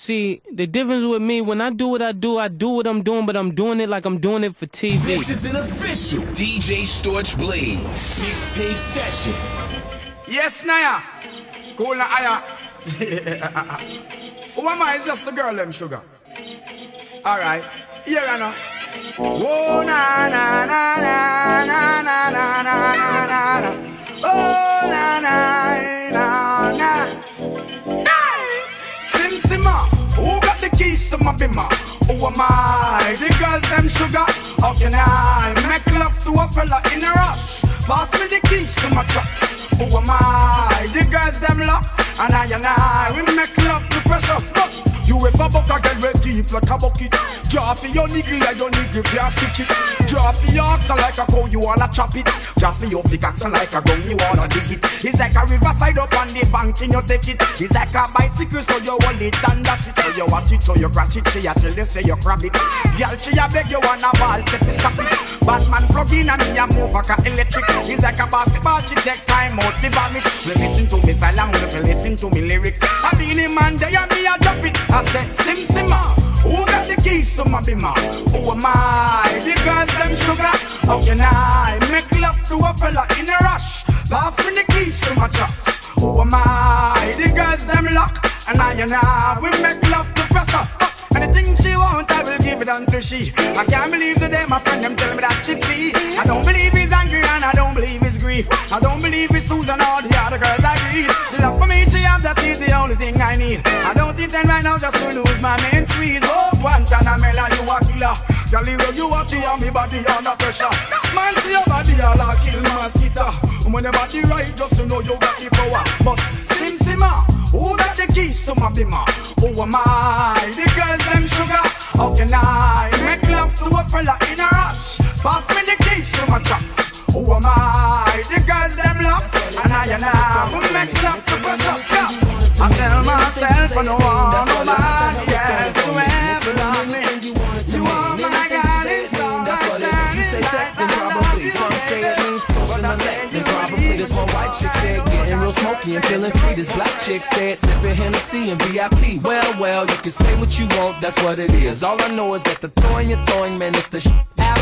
See, the difference with me, when I do what I do, I do what I'm doing, but I'm doing it like I'm doing it for TV. This is an official DJ Storch Blaze mixtape session. Yes, Naya. Cool na aya. Who am I? It's just the girl, them sugar. Alright. Here I know. Oh, na na na na na na na na na na na. Oh, na na na na. Simma, who got the keys to my bimmer? Who am I? The girls them sugar. How can I make love to a fella in a rush? Pass me the keys to my truck. Who am I? The girls them lock. And I and I, we make love to precious. Look. You ever buck a girl red deep like a bucket Draw your niggle like your niggle can't stitch it. Draw your oxen like a cow you wanna chop it. Draw your pickaxe like a gun you wanna dig it. It's like a riverside up on the bank and you take it. It's like a bicycle so you hold it and dash it. So you watch it so you crash it She a tell you say you grab it. Girl she a beg you wanna ball say fi stop it. Batman plug in and me a move like a electric. It's like a basketball she take time out fi vomit. You listen to me silent you listen to me lyrics I been in man day and me a drop it I said, Sim Simma, who got the keys to my bimmer? Who am I? The girls them sugar. How can I make love to a fella in a rush? Pass me the keys to my trucks. Who am I? The girls them lock. And I and I, we make love to pressure. Anything she want, I will give it unto she. I can't believe today my friend them tell me that she feel. I don't believe he's angry and I don't believe he's grief. I don't believe it's Susan or the other girls I read. The love for me she have, that is the only thing I need. I don't intend right now just to lose my main squeeze. Oh, Guantanamela, you a killer. Girl, you you watch it on me body under pressure. Man, see your body all a kill mosquito. When your body right, just to know you got the power. But Sim Simma, who got the keys to my bimmer? Who am I? The girls them sugar. How can I make love to a fella in a rush? Pass me the keys to my trucks. Who am I? The girls them lock. And I and I will make love to precious girl. I tell myself I want nobody else to ever and feeling free. This black chick said sipping Hennessy and VIP. Well, well, you can say what you want, that's what it is. All I know is that the throwing you're throwing, man, is the sh-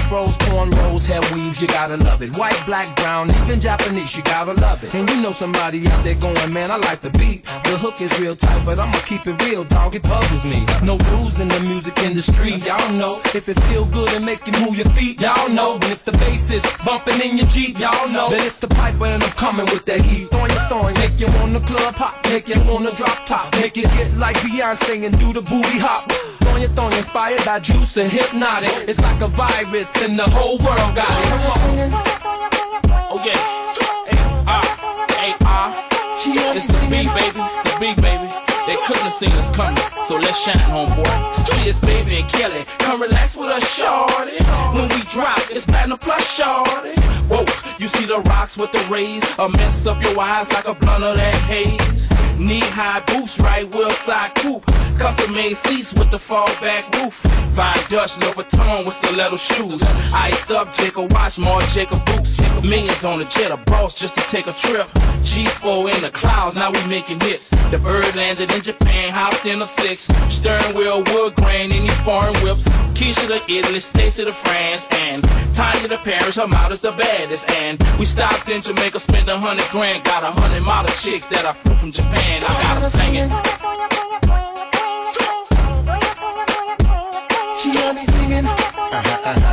Afros, cornrows, hair weaves, you gotta love it. White, black, brown, even Japanese, you gotta love it. And you know somebody out there going, man, I like the beat. The hook is real tight, but I'ma keep it real, dog. It puzzles me. No rules in the music industry, y'all know. If it feel good and make you move your feet, y'all know. If the bass is bumping in your Jeep, y'all know. Then it's the piper and I'm coming with that heat. Throwing your throwing, make you wanna club hop, make you wanna drop top, make you get like Beyonce and do the booty hop. Throwing your throwing, inspired by juice and hypnotic. It's like a virus and the whole world got it. Come on. Oh yeah. A-R-A-R. It's the B, baby. The B, baby. They couldn't have seen us coming, so let's shine, homeboy. She is baby and Kelly. Come relax with us, shorty. When we drop, it's platinum plus, shorty. Whoa, you see the rocks with the rays, or mess up your eyes like a blunt of that haze. Knee high boots, right wheel side coupe. Custom made seats with the fallback roof. Fine Dutch, Louis Vuitton with stiletto shoes. Iced up Jacob watch, more Jacob boots. Millions on the jet, a boss just to take a trip. G4 in the clouds, now we making hits. The bird landed in Japan, hopped in a six. Stern wheel, wood grain any foreign whips. Keisha to Italy, Stacy to France, and Tanya to Paris, her is the baddest. And we stopped in Jamaica, spent a hundred grand, got a hundred model chicks that I flew from Japan. I got singing. She heard me singing. Shorty,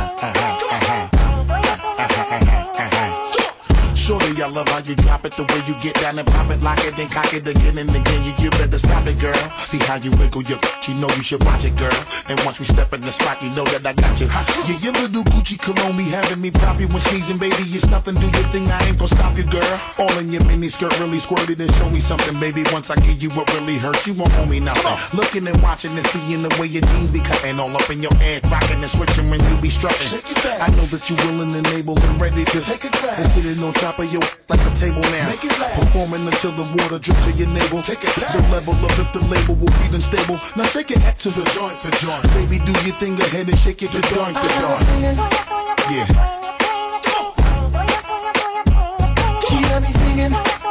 I love how you drop it, the way you get down and pop it, lock it, then cock it again and again. You, you better stop it, girl. See how you wiggle your, you know you should watch it, girl. And once we step in the spot, you know that I got you. Yeah, your little Gucci cologne be having me poppy when sneezing, baby. It's nothing, do your thing, I ain't gonna stop you, girl. All in your mini skirt really squirted and show me something, baby. Once I give you what really hurts, you won't owe me nothing. Looking and watching and seeing the way your jeans be cutting all up in your head, rocking and switching when you be strutting. I know that you willing and able and ready to take a class. And sitting on top of your like a table now. Performing until the water drips to your navel. Take it back. The level up if the label will be unstable. Now shake it up to the joint for joint. Baby, do your thing ahead and shake it to joint for joint. Yeah. She heard me singing.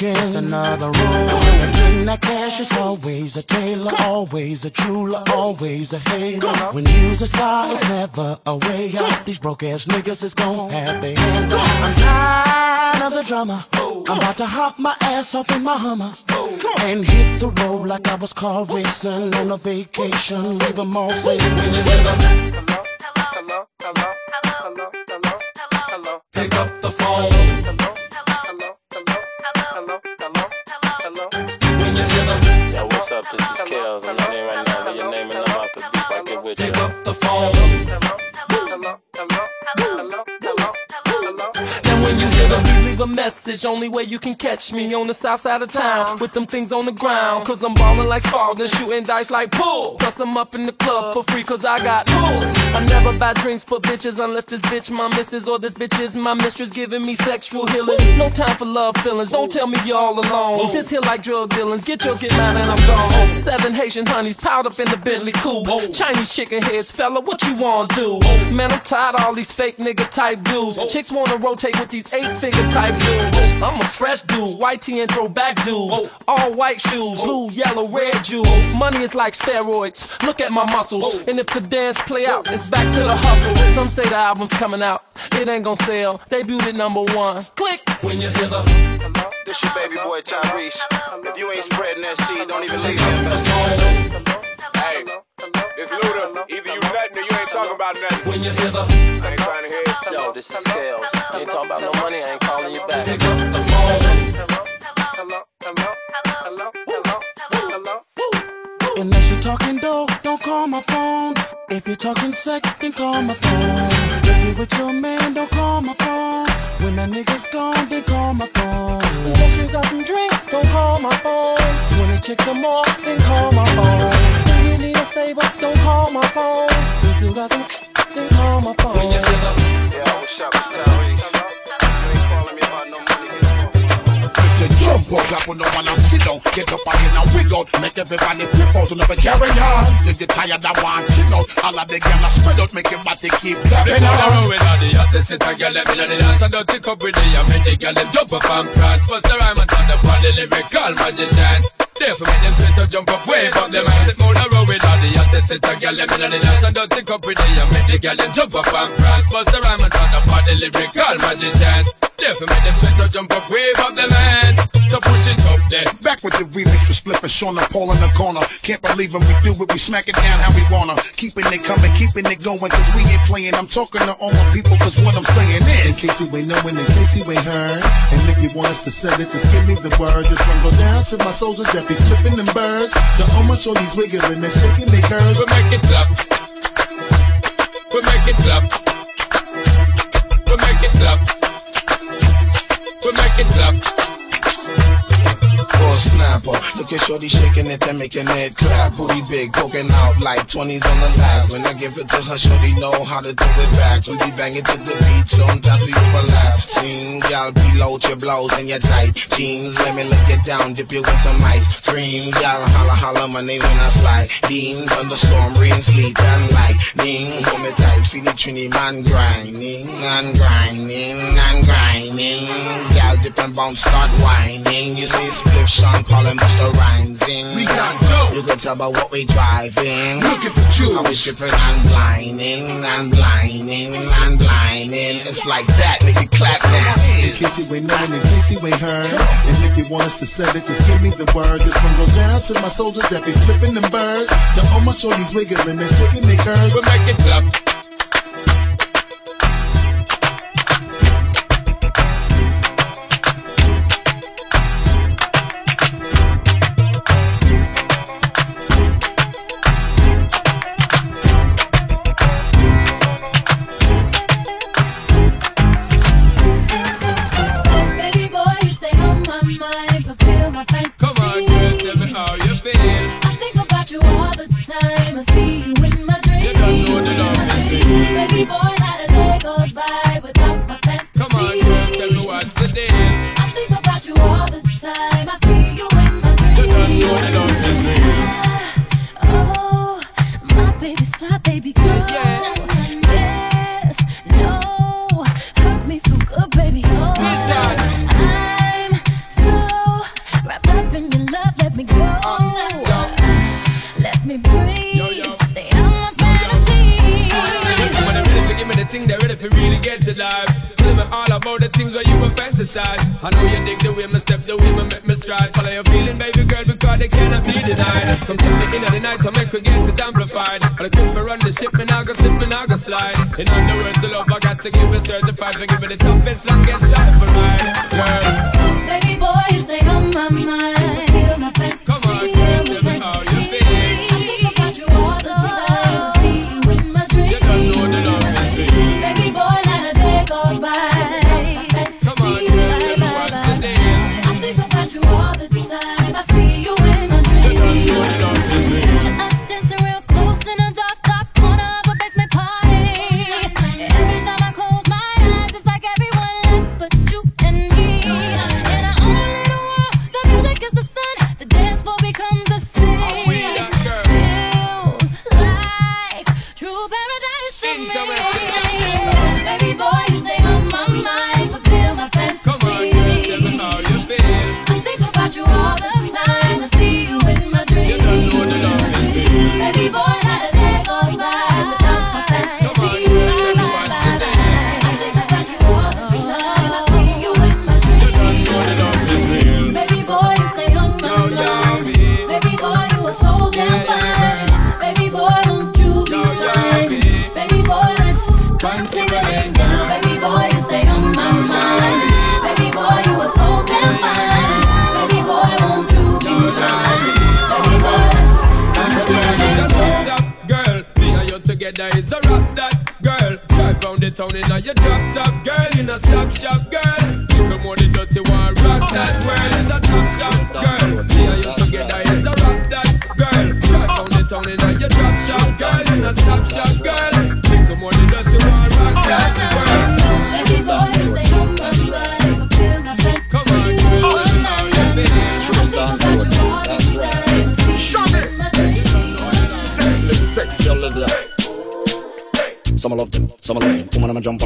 Another it's another room. And getting that cash is always a tailor, always a jeweler, always a hater. When you's a star, it's never a way out. These broke ass niggas is gon' have their hands out. I'm tired of the drama. I'm about to hop my ass off in my Hummer. And hit the road like I was called racing on a vacation. Leave 'em all saying when you hear the pick up the phone. Up? This is Kels. I'm your name right now. Leave your name and number out the beef. I get with you. pick up the phone. And when you hear the beat, leave a message. Only way you can catch me on the south side of town with them things on the ground. Cause I'm ballin' like Spalding, shooting dice like pool. Plus I'm up in the club for free cause I got pull. I never buy drinks for bitches unless this bitch my missus or this bitch is my mistress giving me sexual healing. No time for love feelings, don't tell me you're all alone. This here like drug dealings, get yours, get mine, and I'm gone. Seven Haitian honeys piled up in the Bentley coupe. Chinese chicken heads, fella, what you wanna do? Man, I'm tired of all these fake nigga type dudes. Chicks wanna rotate with these eight figure type dudes. I'm a fresh dude, white tee and throwback dude. All white shoes, blue, yellow, red jewels. Money is like steroids. Look at my muscles. And if the dance play out, it's back to the hustle. Some say the album's coming out, it ain't gon' sell. Debuted at number one. Click when you hear the This your baby boy Tyrese. If you ain't spreading that seed, don't even leave pick this Luda, either you nothing or you ain't talking about nothing. When you hear the I ain't trying to hear it. Yo, this is Kels. You ain't talking about no money. I ain't calling you back. pick up the phone. Unless you're talking dope, don't call my phone. If you're talking sex, then call my phone. If you with your man, don't call my phone. When that nigga's gone, then call my phone. Unless you got some drink, don't call my phone. When 20 chicks or more, then call my phone. When you need a favor, don't call my phone. If you got some, then call my phone. When you hear the Yeah, what's up, it's Tyrese. You ain't calling me about no money. It's a jumbo clap when no one I sit down. Get up again and wiggle. Make everybody flip out and never carry on. Till you tired, I want chill out. All of the gyal spread out, make your body keep clapping on. with all the hottest hit a girl them inna the dance and don't take up with the and make the girl them jump up and prance. Bust the rhyme and turn up on the lyrical magicians. Therefore make them straight up jump up, wave up them hands. It more road with all the hottest hit a girl them inna the dance and don't take up with the make the girl them jump up and prance. Bust the rhyme and up on the lyrical magicians. Therefore make them straight up jump up, wave up them hands. So push it up there. Back with the remix with Spliff and Sean and Paul in the corner. Can't believe when we do it, we smack it down how we wanna. Keeping it coming, keeping it going, cause we ain't playing. I'm talking to all my people, cause what I'm saying is. In case you ain't knowing, in case you ain't heard. And if you want us to send it, just give me the word. This one goes down to my soldiers that be flipping them birds. To all my shorties wiggling and they shaking their curves. We make it clap. We make it clap. We make it clap. Snapper. Look at Shorty shaking it and making it clap. Booty big, poking out like 20s on the lap. When I give it to her, Shorty know how to do it back. We be banging to the beat, sometimes we overlap. Sing, y'all below your blows and your tight jeans. Let me look it down, dip you in some ice. Scream, y'all holla holla my name when I slide. Dean, thunderstorm, rain, sleet, and lightning. Hold me tight, feel the trini man grinding, and grinding, and grinding. Y'all dip and bounce, start whining. You see Spliff, Sean Paul and Busta Rhymes in. We got dope. You can tell by what we driving. Look at the How we juice. shipping and blinding, and blinding, and blinding. It's like that, make it clap now. In case you ain't knowing, in case you ain't heard. And if you want us to send it, just give me the word. This one goes down to my soldiers that be flipping them birds. To all my shorties wiggling and shaking their curves. We make it In other words, the love I got to give is certified. We give it the toughest, longest drive.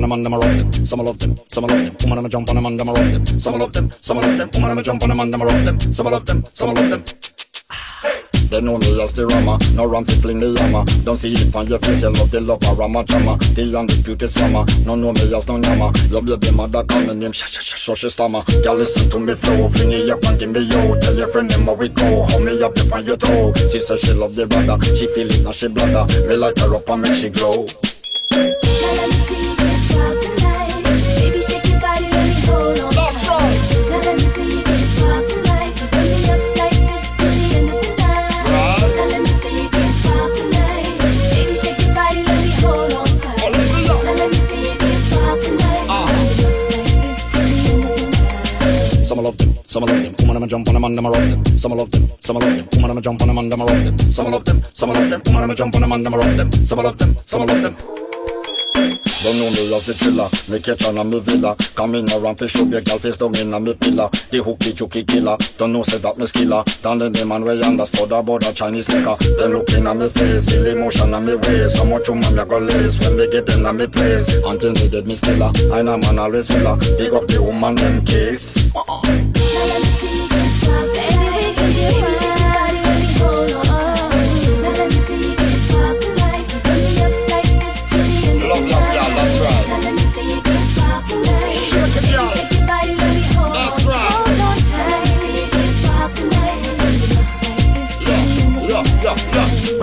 them and them a rock them. Some love them, some love them. Woman, I'm a jump on them and them a rock them. Some love them, some love them. Woman, I'm a jump on them and them a rock them. Some love them, some love them. They know me as the rama, no ram to fling the hammer. Don't see it on your face, you love the love a rama drama. The undisputed slammer, no know me as no yama. Your baby mother call me name, sha sha sha sha she stammer. Girl listen to me flow, fling it up and give me yo. Tell your friend them how we go, hold me up on your toe. She says she love the brother, she feel it now she bladder. Me light her up and make she glow. Jump on them and I'ma rock them. Some I love them, some I love them. Woman, I'ma jump on them and I'ma rock them. Some I love them, some I love them. Woman, I'ma jump on them and I'ma rock them. Some I love them, some I love them. Don't know me as a chiller, me catch on a me villa Come in around fish up your gal face down in a me pillar The hooky the killer, don't know say that me skiller Down the name and way understood about a Chinese liquor Then look in a me face, feel emotion a me waist So much woman me go lace when we get in a me place Until me dead me stiller, I know man always willa Pick up the woman them cakes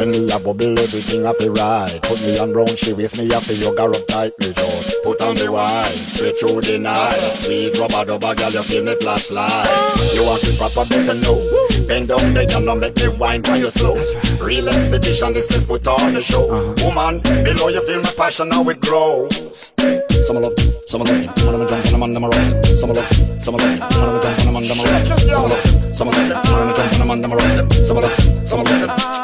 When me a bubble, everything I feel right. Put me on brown, she waste me up, you got up tight, me just put on the wine, straight through the night. Sweet rubber dubber, girl, you feel me flashlight. You want it proper, better know. Bend down, the girl, no make me wine while you slow. Real exhibition, this let's put on the show. Uh-huh. Woman, below you feel my passion, now it grows. Some of love, some of love, man, I'm a drunk and I'm on them right. Some love, some of love, man, I'm drunk and I'm on them right. Some love, some love, man, I'm drunk and I'm on them right. Some love, some love.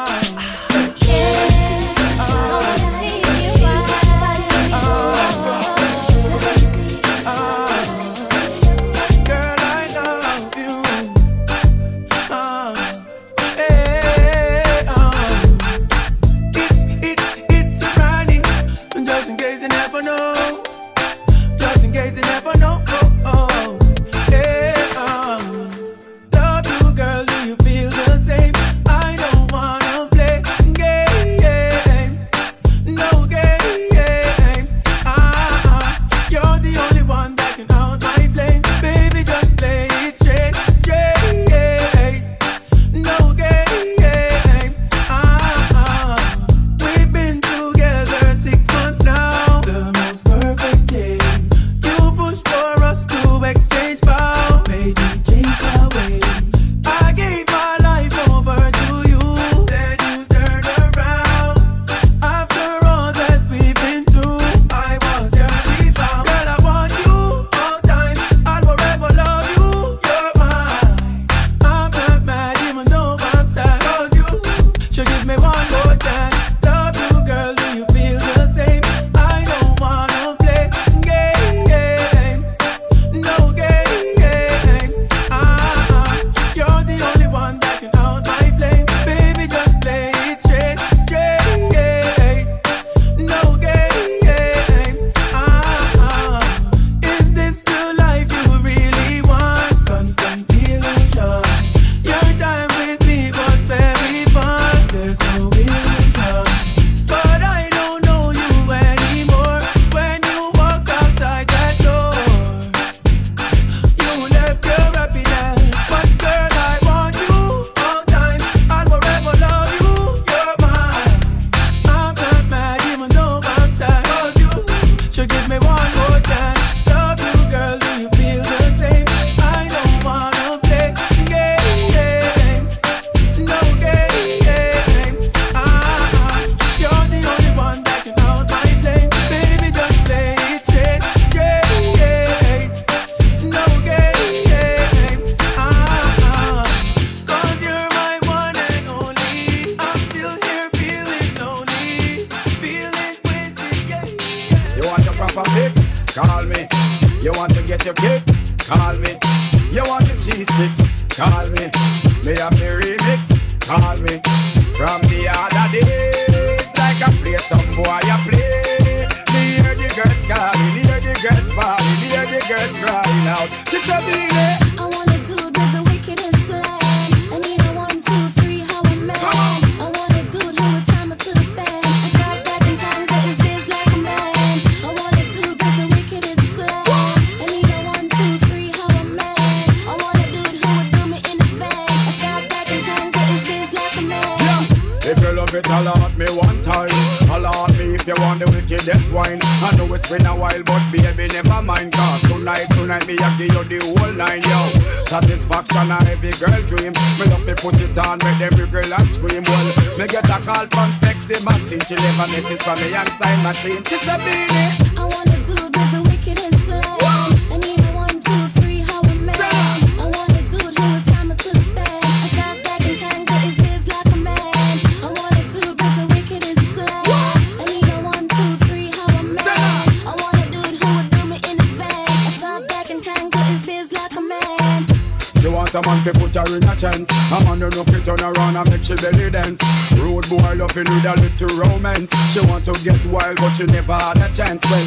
chance. A man don't know turn around and make she belly dance. Road boy love you need a little romance. She want to get wild, but she never had a chance. Well,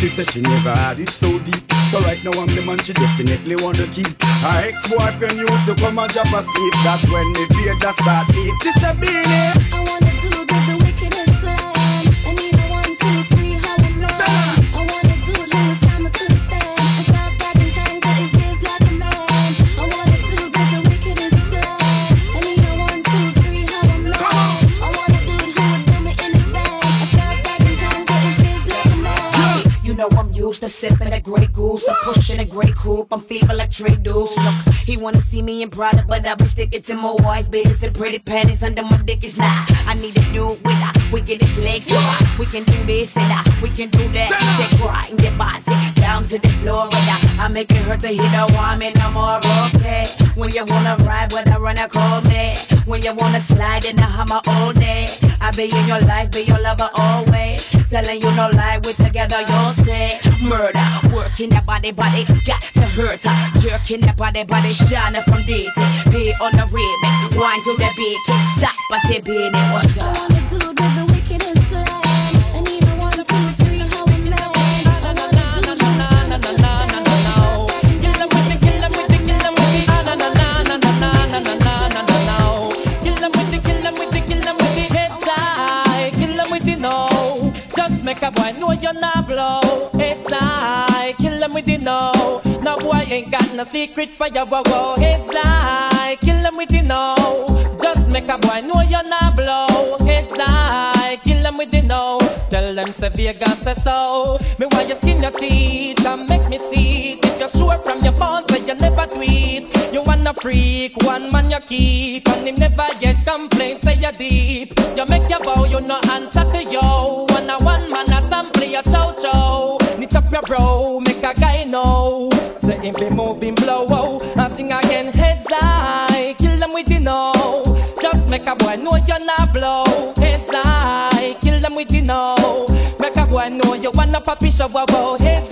she said she never had it so deep. So right now I'm the man she definitely wanna keep. Her ex-boyfriend used to come and drop a sleep. That's when the fear just start deep. Sister Beanie, to sip at a Grey Goose. I'm pushing a Grey Coupe. I'm feeble like Trey Deuce. Look, he wanna see me in Prada, but I be sticking to my wife beaters and pretty panties under my dick. is not. I need to do it with her. We get his legs so. We can do this and that. We can do that. He said, grind your body down to the floor. And I, I make it hurt to hit a woman. I'm all okay. When you wanna ride with a runner, call me. When you wanna slide in the hammer all day. I be in your life, be your lover always. Telling you no lie, we together, you'll stay. Murder, working that body, body, got to hurt her. Jerking that body, body, shining from DT. Pay on the remix, wind to the beat, can't stop, I say, it, what's up? I know you're not blow. Heads high. Kill 'em with the no. No boy ain't got no secret for wow wow. Heads high. Kill 'em with the no. Just make a boy know you're not blow. Heads high. Kill 'em with the no. Tell them say Vegas say so. Me why you skin your teeth and make me see it. If you're sure from your phone, say you never tweet. You wanna freak, one man you keep, and him never get complaints. Say you deep. You make your bow, you no answer him be moving blow, oh, and sing again heads high. Kill them with the no. Just make a boy know you're not blow. Heads high, kill them with the no. Make a boy know you wanna poppy shower, wow. Heads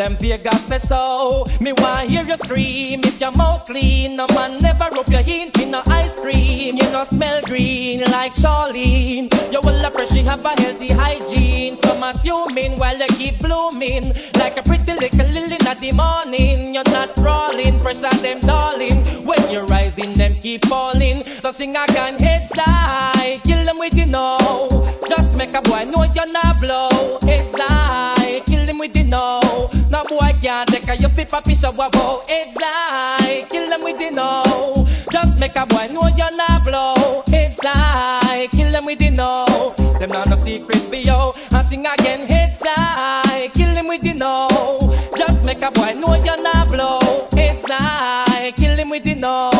them Vegas say so. Me want hear you scream if your mouth clean. No man never rub your in in no ice cream. You no smell green like Charlene. You will appreciate have a healthy hygiene. Some assuming while you keep blooming like a pretty little lily in the morning. You're not crawling, pressure them darling. When you're rising, them keep falling. So sing again, heads side, kill them with you know. Just make a boy know you're not blow. Fit papi shower, wow. Heads high, kill them with the no. Just make a boy know you're not blow. Heads high, kill them with the no. Them not no secret for you. I sing again, heads high, kill them with the no. Just make a boy know you're not blow. Heads high, kill him with the no.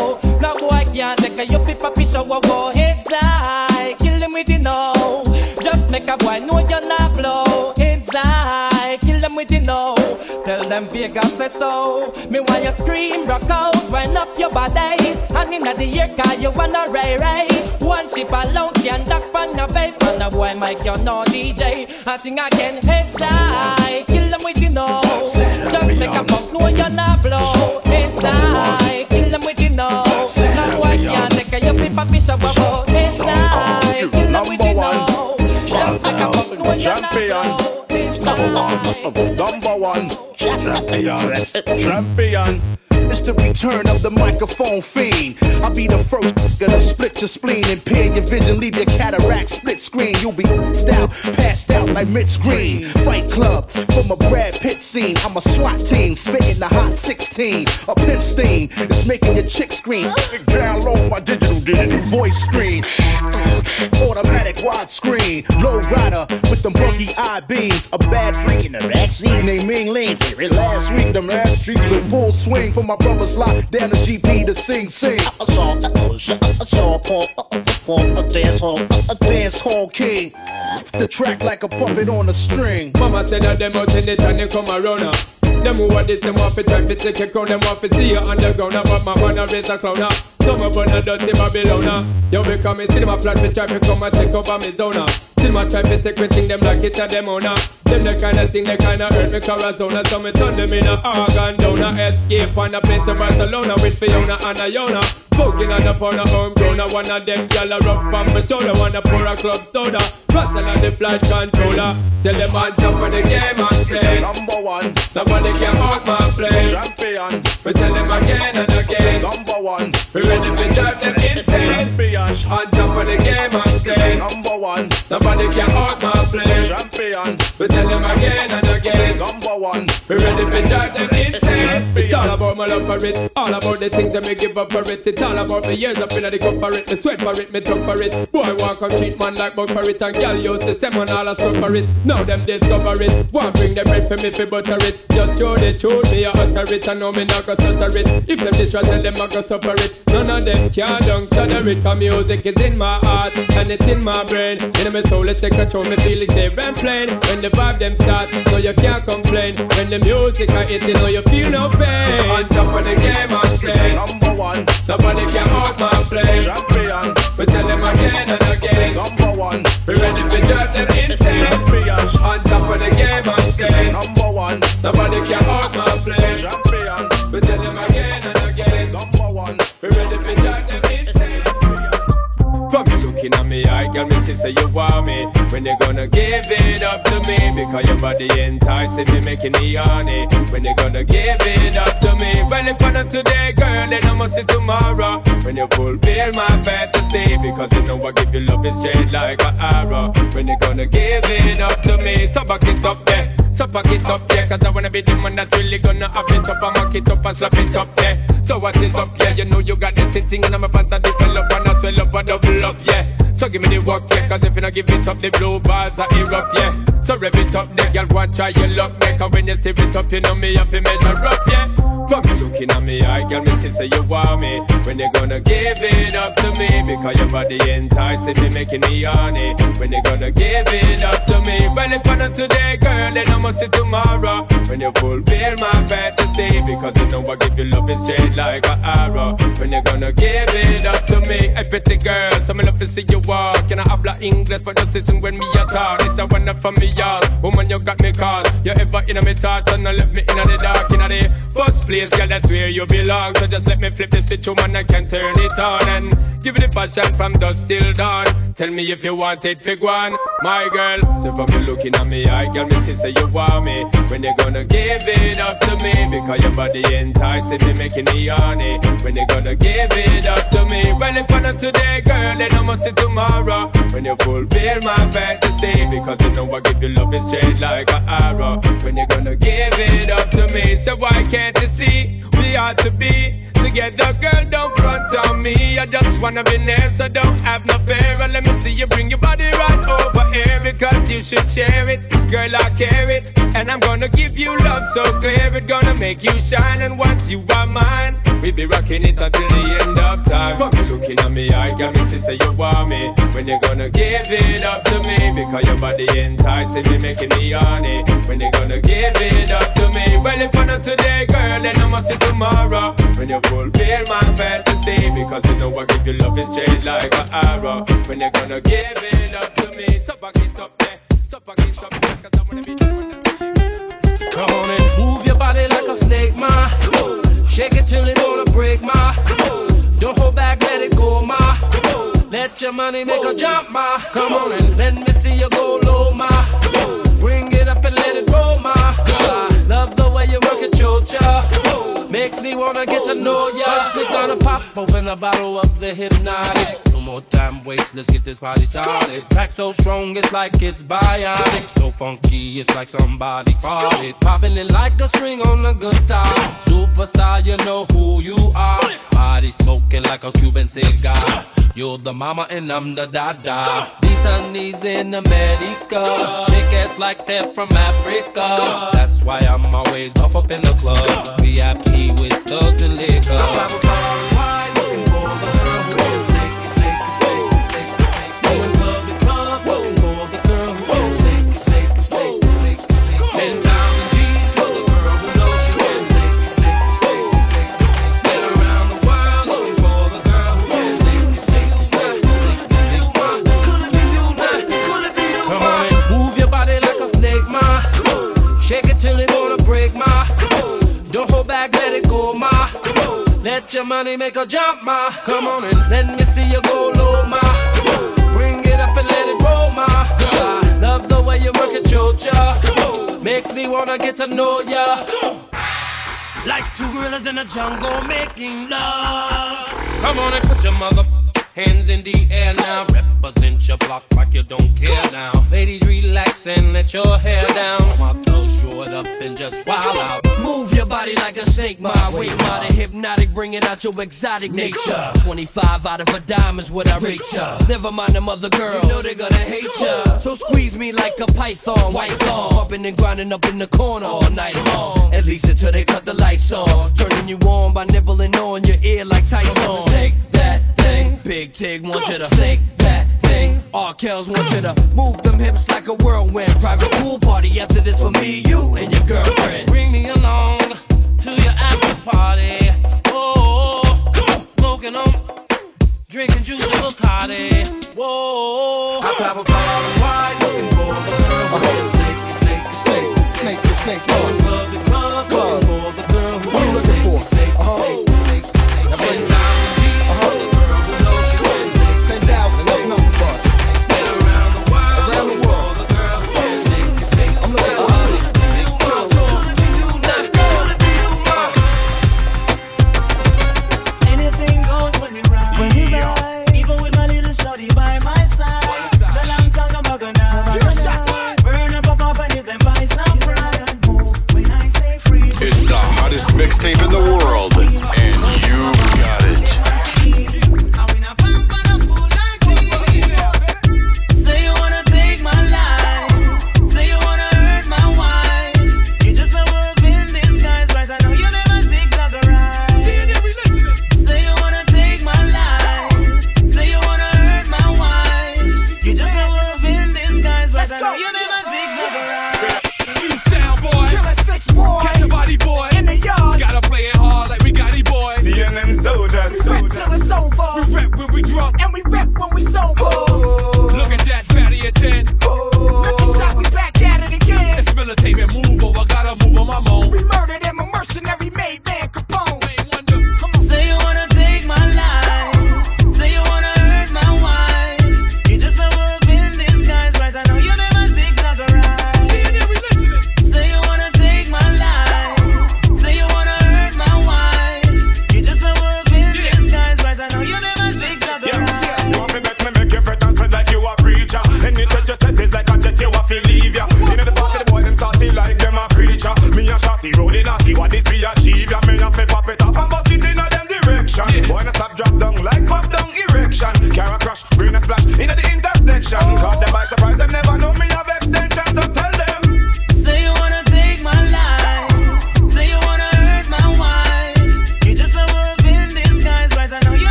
No boy can't take a you fit papi shower, wow. Heads high, kill him with the no. Just make a boy know you're not blow. Vegas say so. Me want you scream, rock out, wind up your body. And inna the ear car you wanna ray ray. One ship alone can duck on your babe. And a boy make you no DJ. And sing again, heads high, kill them with you know. Just make a punk know you're not blow. Heads high, kill them with you know. No boy can't take a you flip a fish up. Heads high, kill them with the no. Just make a punk know you're not blow. Number one champion, champion. It's the return of the microphone fiend. I'll be the first gonna split your spleen, and impair your vision, leave your cataract split screen. You'll be out, passed out like Mitch Green. Fight Club from a Brad Pitt scene. I'm a SWAT team, spitting the hot 16. A pimp steam, it's making your chick scream. Download my digital digital voice screen. Automatic widescreen, low rider with them buggy eye beams. A bad freak in the backseat named Ming Ling. Last week, them ass streets in full swing for my brothers locked down the GP to sing, sing. I saw, I saw Paul, a dance hall, a dance hall king. The track like a puppet on a string. Mama said that them out in the town, they come around her. Them who want this, them want to try to take a crown, them want to see you underground, uh, but my wanna raise a clown. uh. Some of them dirty Babylon. uh. Yo, me come and see a plan to try to come and take over me zone. uh. My try to take me thing, them like it a them owner. Them the kind of thing, they kind of hurt me corazon. So me turn them in a organ down, escape on the plane to Barcelona with Fiona and Iona. Smoking on the porno homegrown, one of them gyal a rough on my shoulder, wanna pour a club soda. Russell on the flight controller, tell them on top of the game and say Number one, nobody can hold my plane. champion. We tell them again and again, Number one, we ready to drive them insane. champion. On top of the game and say Number one, nobody can hold my plane. champion. We tell them again and again. Number one, We ready to drive them insane. It's all about my love for it. All about the things that me give up for it. It's all about the years up in the cup for it. Me sweat for it, me talk for it. Boy, walk on cheat man like bug for it. And girl use the same and all a scrub for it. Now them discover it. Want bring the bread for me fi butter it. Just show the truth, me a utter it. I know me not go stutter it. If them distress, tell them I go suffer it. None of them can don't shudder it. Cause music is in my heart and it's in my brain. In my soul, it take control. Me feel it there and plain. When the vibe them start, so you can't complain. When the music I hit, you know you feel no pain. On top of the game, I say number one. Nobody can hold my flame. Champion. We tell them again and again. Number one. We ready to drive them insane. Champion. On top of the game, I say Number one. Nobody can hold my flame. Champion. We tell them again girl, me see say you want me. When you gonna give it up to me? Because your body enticing me, making me horny. When you gonna give it up to me? Well, if I not today, girl, then I must see tomorrow. When you fulfill my fantasy, because you know I give you love is straight like an arrow. When you gonna give it up to me? So back it up there. So pack it up, yeah, cause I wanna be the man that's really gonna have it up and mock it up and slap it up, yeah. So what is up, yeah? You know you got this thing and I'm about to develop and I swell up and double up, yeah. So give me the work, yeah, cause if you don't give it up, the blue balls are erupt, yeah. So rev it up, there, girl, and try your luck, yeah. Cause when you stir it up, you know me have to measure up, yeah. Fuck you looking at me, I girl, me see say you want me. When you gonna give it up to me? Because your body enticing me, making me horny. When you gonna give it up to me? Well, if I not today, girl, then I must see tomorrow. When you fulfill my fantasy, because you know I give you love and shade like an arrow. When you gonna give it up to me? Pretty girl, so me love to see you walk. Can I habla English for just listen when me a talk? It's a one from me, y'all. Woman, you got me caught. You ever in a me thoughts and I left me in the dark, in a the first place, girl, that's where you belong. So just let me flip the switch, woman, I can turn it on and give it a passion from dusk till dawn. Tell me if you want it, fig one, my girl. So from you looking at me, I girl, me say you want me. When you gonna give it up to me? Because your body enticing me, making me horny. When you gonna give it up to me? Well, if I not today, girl, then I must see tomorrow. When you fulfill my fantasy, because you know I give you love is straight like an arrow. When you gonna give it up to me? So why can't you see we ought to be together, girl? Don't front on me. I just wanna be near, so don't have no fear. And let me see you bring your body right over here because you should share it, girl. I care it, and I'm gonna give you love so clear it gonna make you shine. And once you are mine, we be rocking it until the end of time. Fuck you looking at me, I got me to say you want me. When you gonna give it up to me? Because your body enticing me, making me horny. When you gonna give it up to me? Well, if I not today, girl, then I must see tomorrow. When you fulfill my fantasy, because you know I give you love and shade like an arrow. When you gonna give it up to me? So back it up there, Come on and move your body like a snake, ma. Shake it till it wanna break, ma. Don't hold back, let it go, ma. Let your money make a jump, ma. Come on and let me see you go low, ma. Bring it up and let it roll, ma. I love the way you work it, Georgia. Makes me wanna get to know ya. First, we gonna pop open a bottle of the hypnotic. No more time waste, let's get this party started. Pack so strong, it's like it's bionic. So funky, it's like somebody farted. Popping it like a string on a guitar. Superstar, you know who you are. Body smoking like a Cuban cigar. You're the mama and I'm the dada. These honeys in America. Shake ass like they're from Africa. That's why I'm always off up in the club. VIP with thugs and liquor. Let your money make a jump, ma. Come on and let me see you go low, ma. Bring it up and let it roll, ma. I love the way you work it, Georgia. Makes me wanna get to know ya. Like two gorillas in the jungle making love. Come on and put your mother Hands in the air now. Represent your block like you don't care now. Ladies, relax and let your hair down. My clothes short up and just wild out. Move your body like a snake, my way, my hypnotic, bringing out your exotic nature. 25 out of a dime is what I reach ya. Never mind the other girls, you know they're gonna hate ya. So squeeze me like a python, white thong. Bumping and grinding up in the corner all night long. At least until they cut the lights on, Turning you on by nibbling on your ear like Tyson. Take that thing, big Big Tig wants you to shake that thing. All Kells wants you to move them hips like a whirlwind. Private pool party after this for me, you, and your girlfriend. Bring me along to your after party. Oh, smoking them, drinking juice and Bacardi. Whoa, I travel far and wide looking for the girl who will snake, snake, snake, snake, snake. Going club to club, looking for the girl who uh-huh. snake, snake, snake, snake, snake.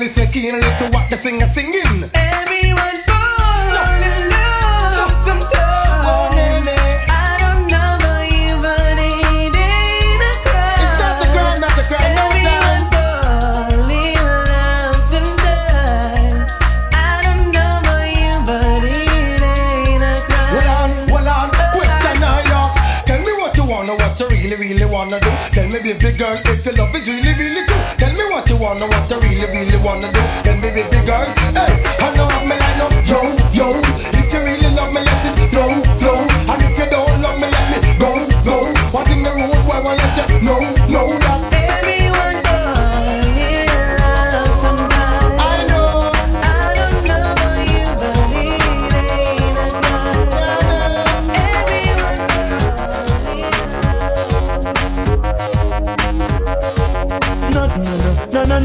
So listen keenly to what the singer singing. Everyone falls in love sometimes. I don't know about you, but it ain't a crime. It's not a crime, not a crime, no Everyone fall in love sometimes. I don't know about you, but it ain't a crime. Hold on, hold on, question I ask. Tell me what you wanna, what you really, really wanna do. Tell me, baby girl, if your love is really, really true. Tell me what you wanna, what you really, really wanna do. Tell me, baby girl, hey, I know how me line up, yo, yo. If you really love me, let it flow, flow. And if you don't love me, let me go, go. One thing the road boy won't let you know,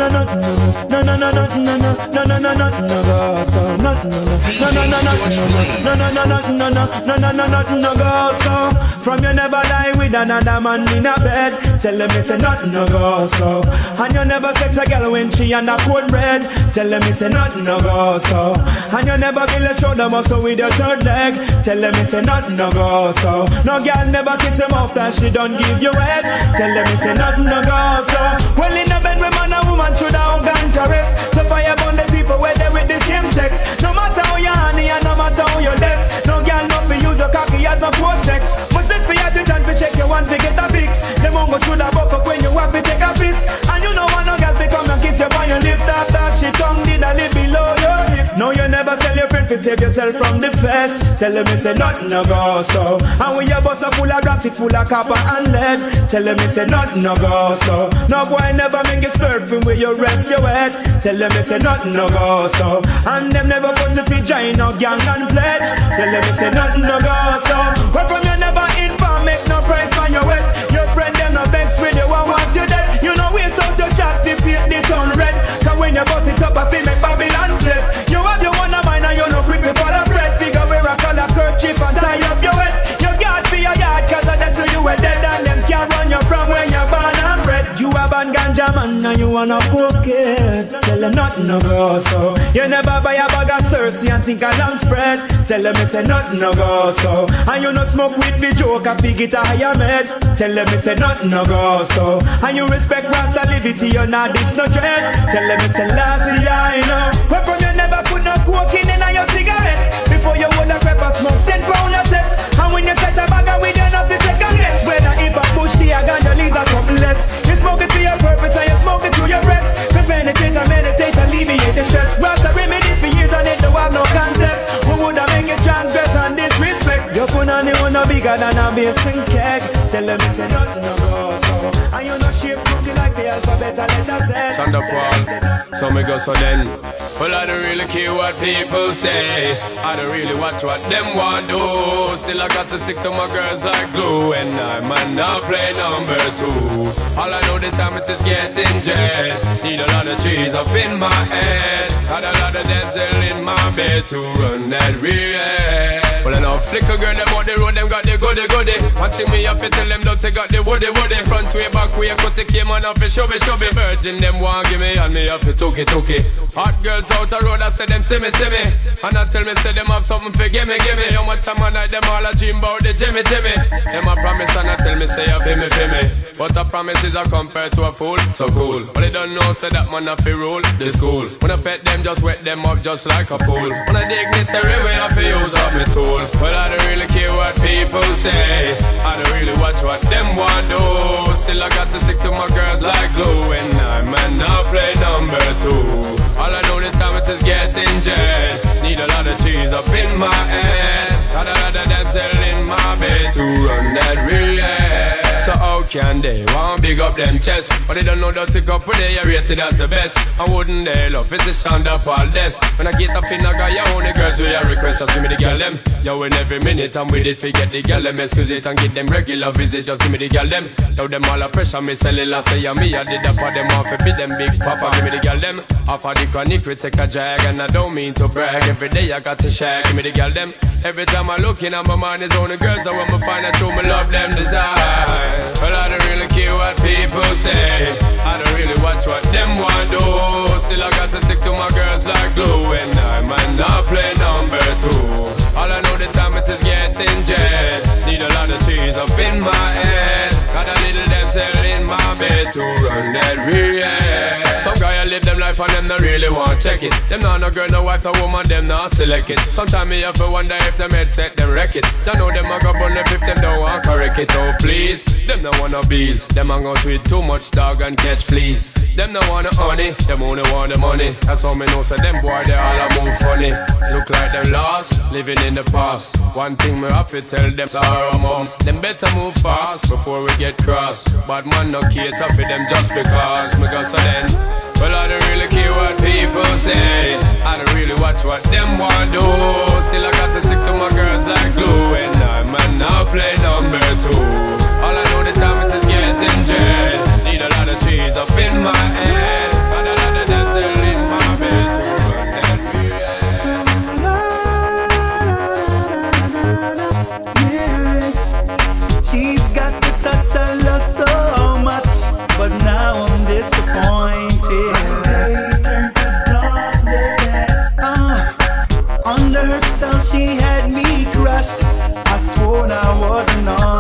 no, no, no, no, no, no, no, no, no, no, no, no, no, no, no, no, go so. No, no, no, no, no, no, no, no, no, no, no, no, no, no, no, no, go so. From you never lie with another man in a bed. Tell them it's a nothing no go so. And you never sex a girl when she on a cold bread. Tell them it's a nothing no go so. And you never kill a shoulder muscle with your third leg. Tell them it's a nothing no go so. No girl never kiss him off that she don't give you head. Tell them it's a nothing no go so. Well bed with man and woman should have to rest. So fire burn the people where they with the same sex. No matter how you honey and no matter how you less. No girl no fi use your cocky as no cortex. Much less for your attention to check your one to get a fix. Them won't go through the buck up when to save yourself from the feds. Tell them it's a nothing no go so. And when your bus a full of it full of copper and lead. Tell them it's a nothing no go so. No boy never make you slurping where you rest your head. Tell them it's a nothing no go so. And them never if you join no gang and pledge. Tell them it's a nothing no go so. From you never inform, make no price on your head. Your friend them no vex with you, one want you dead. You know waste out your chat, the paint the turn red. Cause when you bust it up, I feel man and you wanna cook it. Tell nothing no go so. You never buy a bag of Cersei and think a lamb spread. Tell them it's a nothing no go so. And you no smoke with the joke and it a higher med. Tell it's a nothing no go so. And you respect Rasta liberty, you're not dish no dread. Tell them it's a last year, I know. Where from you never put no cocaine in your cigarettes. Before you hold a pepper smoke, 10 pound bigger than a basin keg. Tell them it's nothing no go. And you no shape cookie like the alphabet and letter Z. Thunderfall, so me go so then. Well, I don't really care what people say. I don't really watch what them want do. Still, I got to stick to my girls like glue. And I might not play number two. All I know the time it is getting jet. Need a lot of trees up in my head. Had a lot of dental in my bed to run that real. Well, I know flicker girl, them on the road, them got the goody goody. One thing me have to tell them, don't they got the woody woody. Front way, back way, cut the came on up and shove it, shove it. Virgin, them want give me, and me have to took it, took. Hot girls out the road, I say them see me, see me. And I tell me, say them have something for give me, give me. How much time I night, them all a dream about the Jimmy, Jimmy. Them a promise, and I tell me, say you feel me, feel me. But a promise is a compared to a fool, so cool. But they don't know, say that man a fi rule the school. When I pet them, just wet them up just like a pool. When I dignitary way, I fi use up me tool. Well, I don't really care what people say. I don't really watch what them want do. Still, I got to stick to my girls like glue. And I might not play number two. All I know this time it is getting jet. Need a lot of cheese up in my head. Got a lot of them in my bed to run that real. So how can they? Want big up them chest, but they don't know that to go for they are rated as the best. I wouldn't they love it's the sound of all this. When I get up in a guy, you only girls with your request, just give me the girl them. Yo, in every minute I'm with it, forget the girl them, excuse it and get them regular visit, just give me the girl them. Now them all a pressure, me cellular say yeah, me, I did that for them off, be them big papa, give me the girl them. Off of the chronic, we take a drag, and I don't mean to brag. Every day I got to share, give me the girl them. Every time I look in, my mind is only girls, I want me find out who me love them desire. Well, I don't really care what people say. I don't really watch what them want do. Still, I got to stick to my girls like glue. And I might not play number two. All I know the time it is getting jet. Need a lot of cheese up in my head. Got a little damsel in my bed to run that real. I live them life and them not really want check it. Them not no girl, no wife, no woman, them not select it. Sometimes me have to wonder if them head set them wreck it. I know them a go bun if them don't want correct it. Oh please, them no wanna bees. Them a go tweet too much dog and catch fleas. Them no wanna honey, them only want the money. That's how me know so them boy they all a move funny. Look like them lost, living in the past. One thing me have to tell them sorrow mom. Them better move fast before we get cross. But man no cater for them just because me got so then. Well I don't really care what people say. I don't really watch what them want do. Still I got to stick to my girls like glue. And I man now play number two. All I know the time is just getting jet. Need a lot of cheese up in my head. She had me crushed. I swore I was anointed.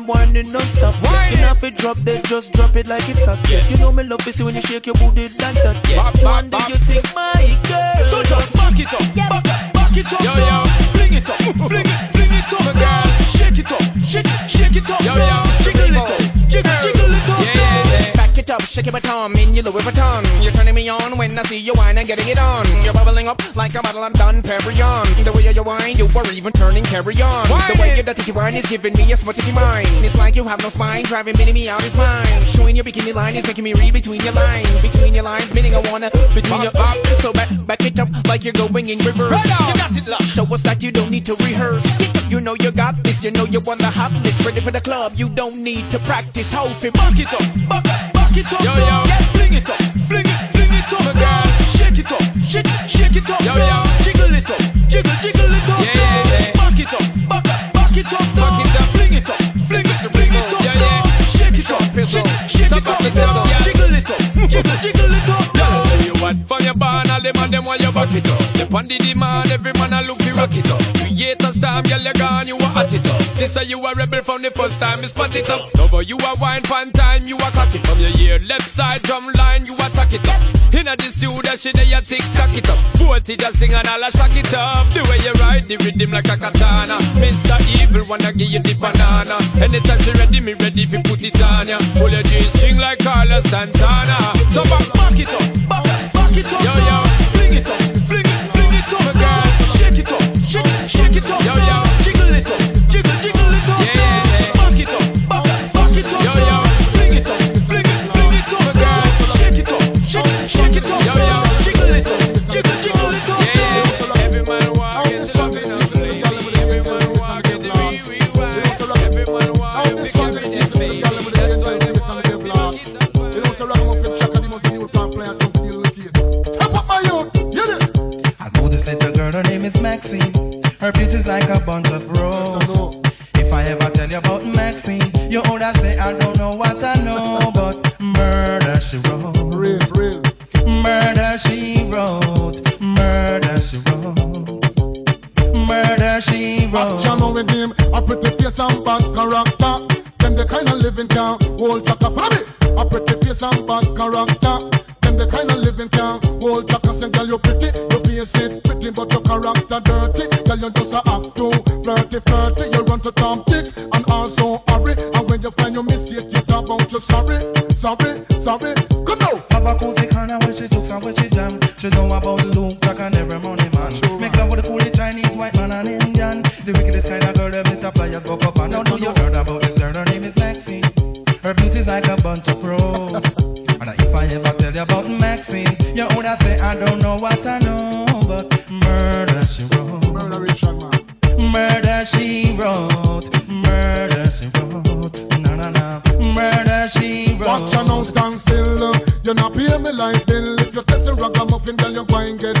On whining, non-stop. You know if it drop, then just drop it like it's hot. You know me love see when you shake your booty like that. One day you think my girl. So just back it up, back, back it up, yo, yo. Fling it up, fling it, fling it up, girl. Shake it up, shake, shake it up, yo, yo. Jiggle it up, jiggle, jiggle it up. Back it up, shake it baton, in your Louis Vuitton. You're turning me on when I see you whine and getting it on. You're bubbling up like a bottle of Dom Perignon. The way you whine, you are even turning carry on. The way you dirty wine is giving me a smutty mind. It's like you have no spine, driving meaning me out his mind. Showing your bikini line is making me read between your lines. Between your lines, meaning I wanna between your up. So back, back it up like you're going in reverse. You got it, love. Show us that you don't need to rehearse. You know you got this, you know you're on the hot list. Ready for the club, you don't need to practice. Hold it, back it up, back, back it up, yo, yo. Yeah, fling it up, fling it, fling it up, girl. Shake it up, shake, shake it up, yo, yo. Jiggle it up, jiggle, jiggle it up, yeah, yeah, yeah. Back it up, back, back it up, back it up, fling it up, fling it, fling it up, yeah, yeah. Shake it up, shake, shake it up, yo. Jiggle it up, jiggle, jiggle it up, You want from your barn, all them and them want you back it up. On the demand, every man a look to rock it up. Creators time, girl you gone, you a hot it up. Sister, you a rebel from the first time, me spot it up. Lover, you a wine fan time, you a cock it up. From your ear, left side drum line, you attack it up. Inna the studio, she there, you tick tock it up. Voltage a sing and all a shock it up. The way you ride the rhythm like a katana. Mr. Evil wanna give you the banana. Anytime she ready, me ready fi put it on ya. Pull your jeans string like Carlos Santana. So back, back it up, back, back it up, yo yo. Fling it up, fling it, fling it up, girl. Shake it up, shake, shake it up, Yo, yo. Jiggle it up, Maxine. Her beauty's like a bunch of roses. If I ever tell you about Maxine, you older say I don't know what I know, but murder she wrote. Real, real. Murder she wrote. Murder she wrote. Murder she wrote. Action on with him, a pretty face and bad character. Them the kind of living can hold chaka for me. A pretty face and bad character. Them the kind of living can hold chaka. Say, girl, you pretty, your face it Girl, just a act too flirty, flirty. You run to Tom Dick and also hurry. And when you find your mistake, you talk about you sorry, sorry, sorry. Come now. Have a cozy corner where she jokes and where she jam. She know about Luke, Jack and every money man. Make love with the coolie Chinese, white man and Indian. The wickedest kind of girl, them is suppliers go up and now do you heard about this girl? Her name is Maxine. Her beauty's like a bunch of roses. and if I ever tell you about Maxine, you older say I don't know what I going get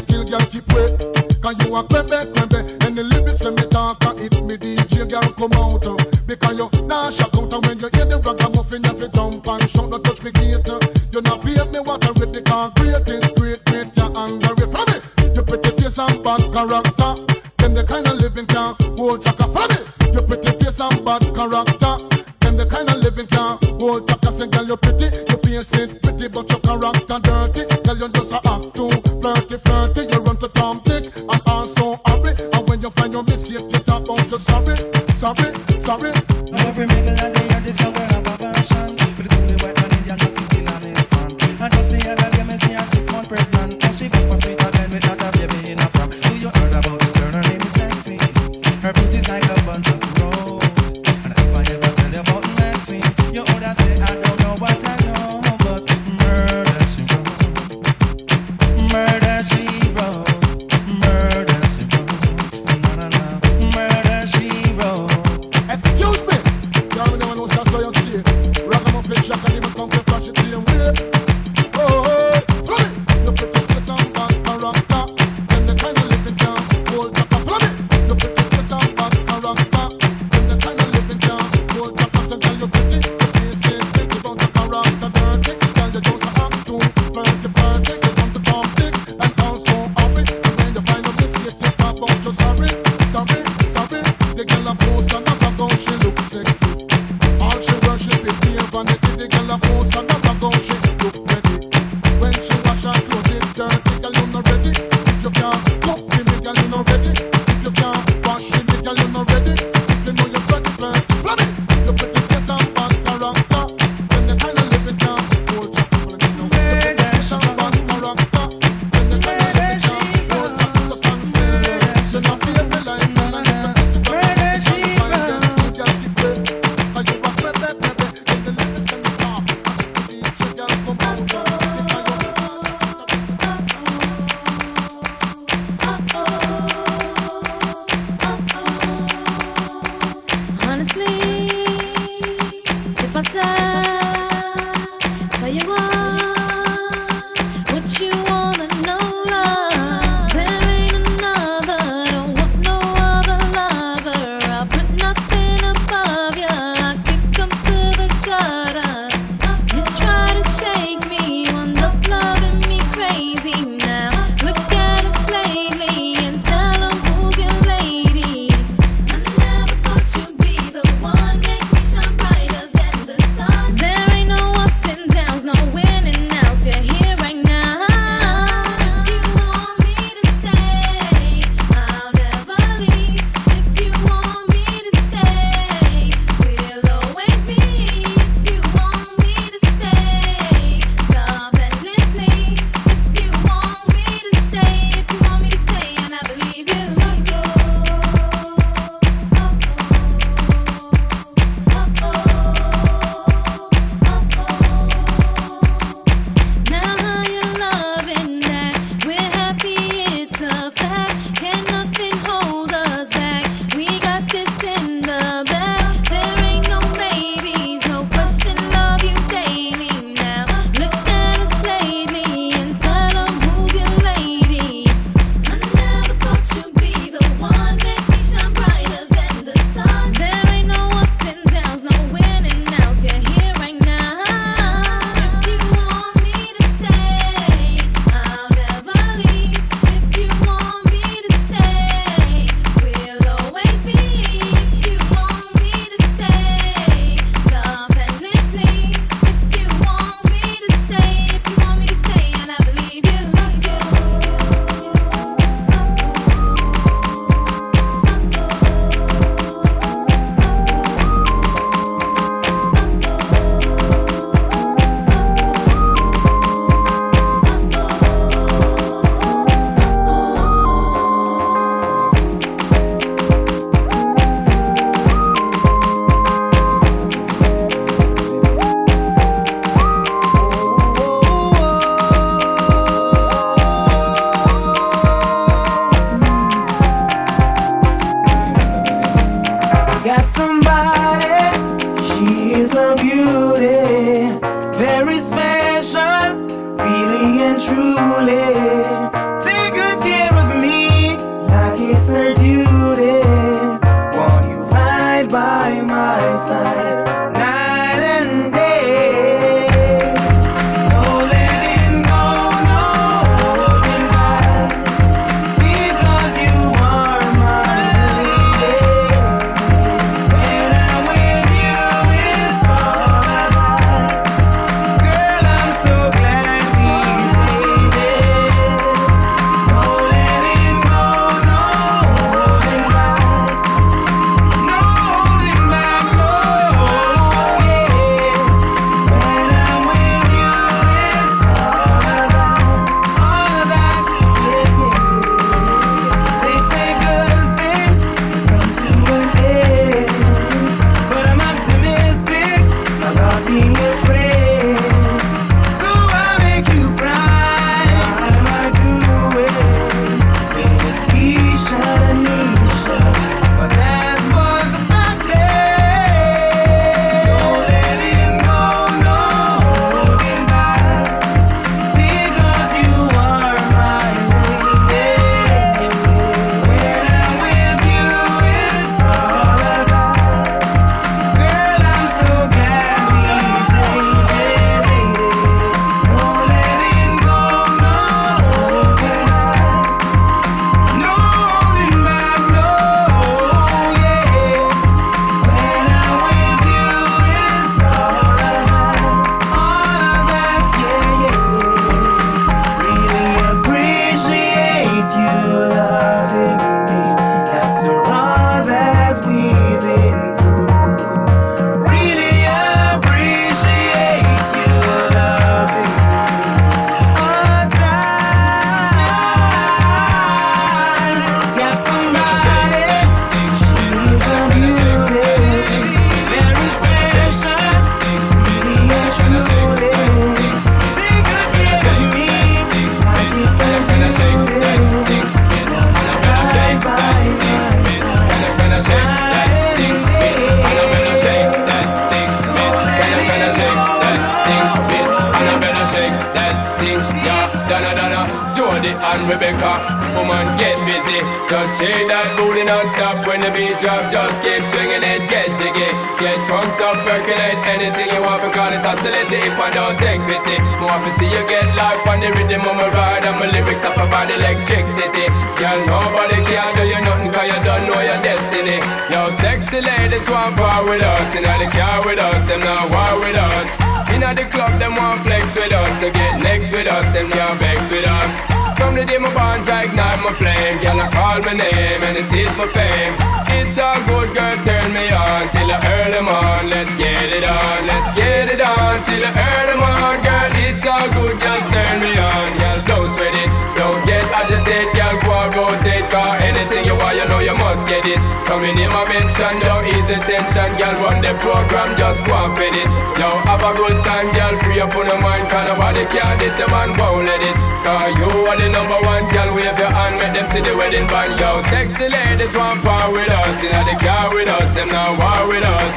not war with us.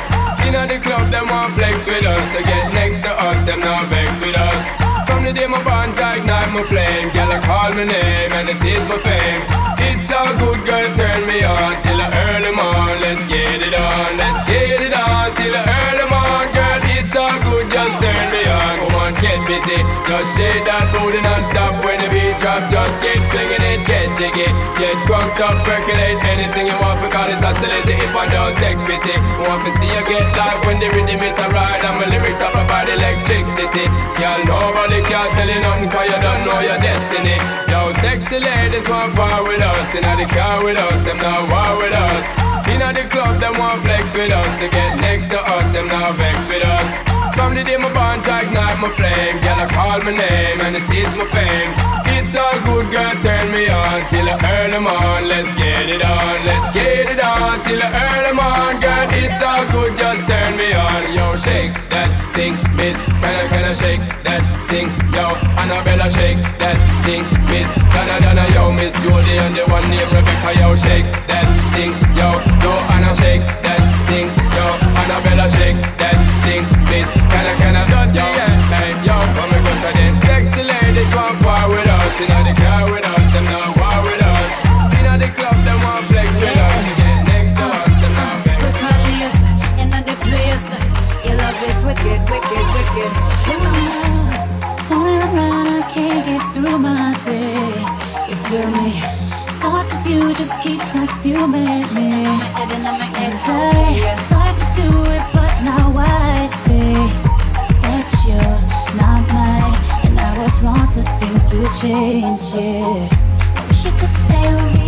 In the club, them want flex with us. To get next to us, them not vex with us. From the day my bond, ignite my flame. Girl, I call my name and it is my fame. It's all good, girl, turn me on till I earn them on. Let's get it on, let's get it on till I earn them on. Girl, it's all good, just turn me on. On, get busy. Just shake that booty non-stop when the beat drop. Just keep swinging it, get jiggy. Get drunk up, percolate anything you want. Forgot it, oscillate it if I don't take pity. Want to see you get live when the rhythm is a ride. And my lyrics up about electricity. Girl, nobody can tell you nothing cause you don't know your destiny. Yo, sexy ladies want part with us. In the car with us, them not war with us. In the club, them want flex with us. To get next to us, them not vex with us. From the day my I ignite my flame. Girl, I call my name and it is my fame. It's all good, girl, turn me on till I earn them on. Let's get it on, let's get it on till I earn them on. Girl, it's all good, just turn me on. Yo, shake that thing, miss. Can I, can I shake that thing? Yo, Annabella, shake that thing, miss. Donna, Donna, yo, miss Julie and the one named Rebecca, yo, shake that thing, yo. Joanna, shake that thing, yo. Annabella, shake that thing, miss. Can I, can I, yo, hey, yo, come and go to them. Sexy ladies want war with us. In the car with us, them not you just keep consuming me. And I thought could do it, but now I see that you're not mine. And I was wrong to think you changed, yeah. I wish you could stay with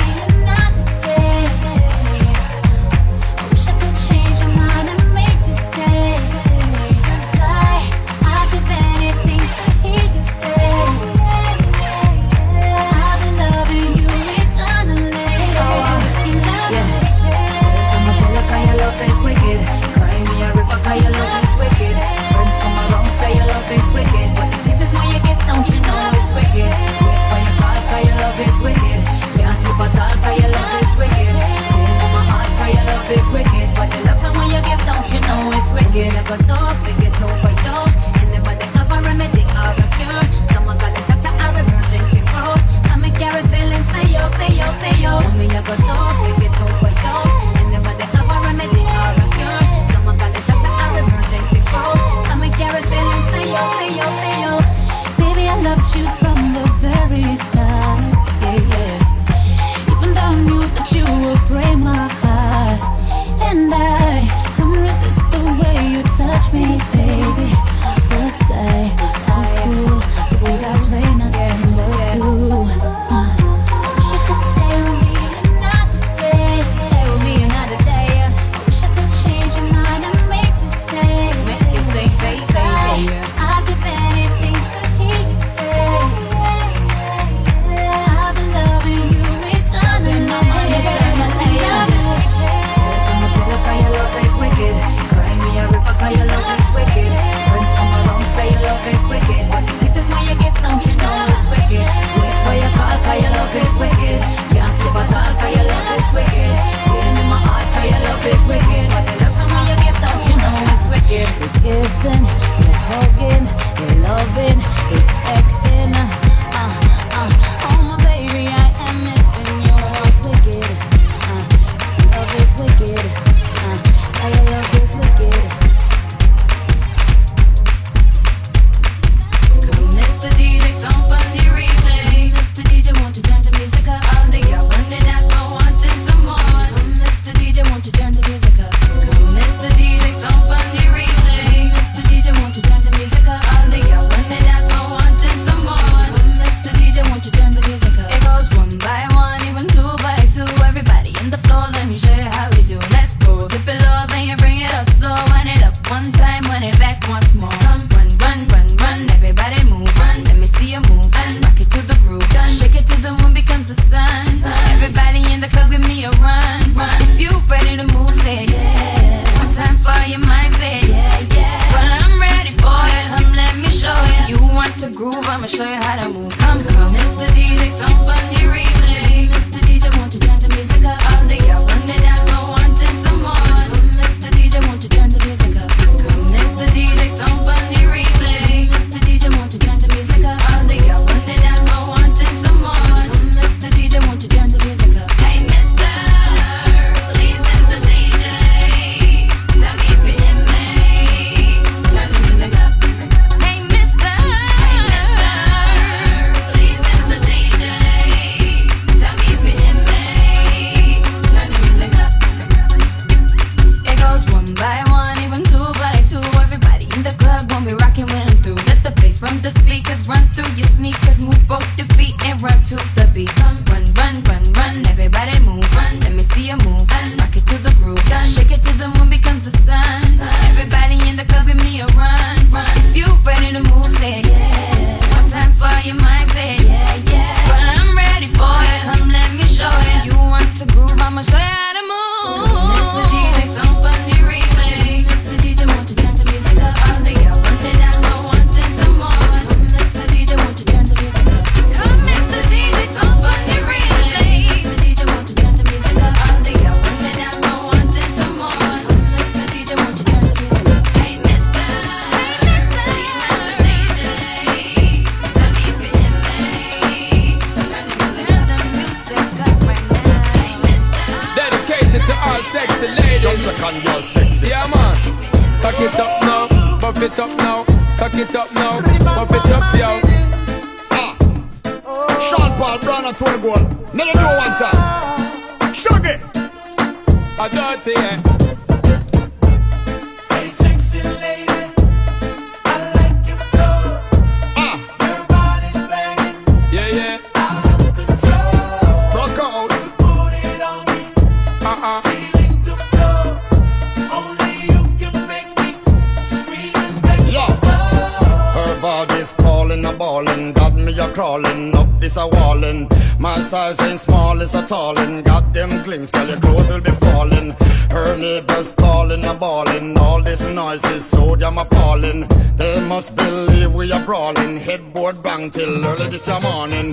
tallin'. Got them glimpse, girl, your clothes will be falling. Her neighbors calling a ballin', all this noise is so damn appalling. They must believe we are brawling, headboard bang till early this morning.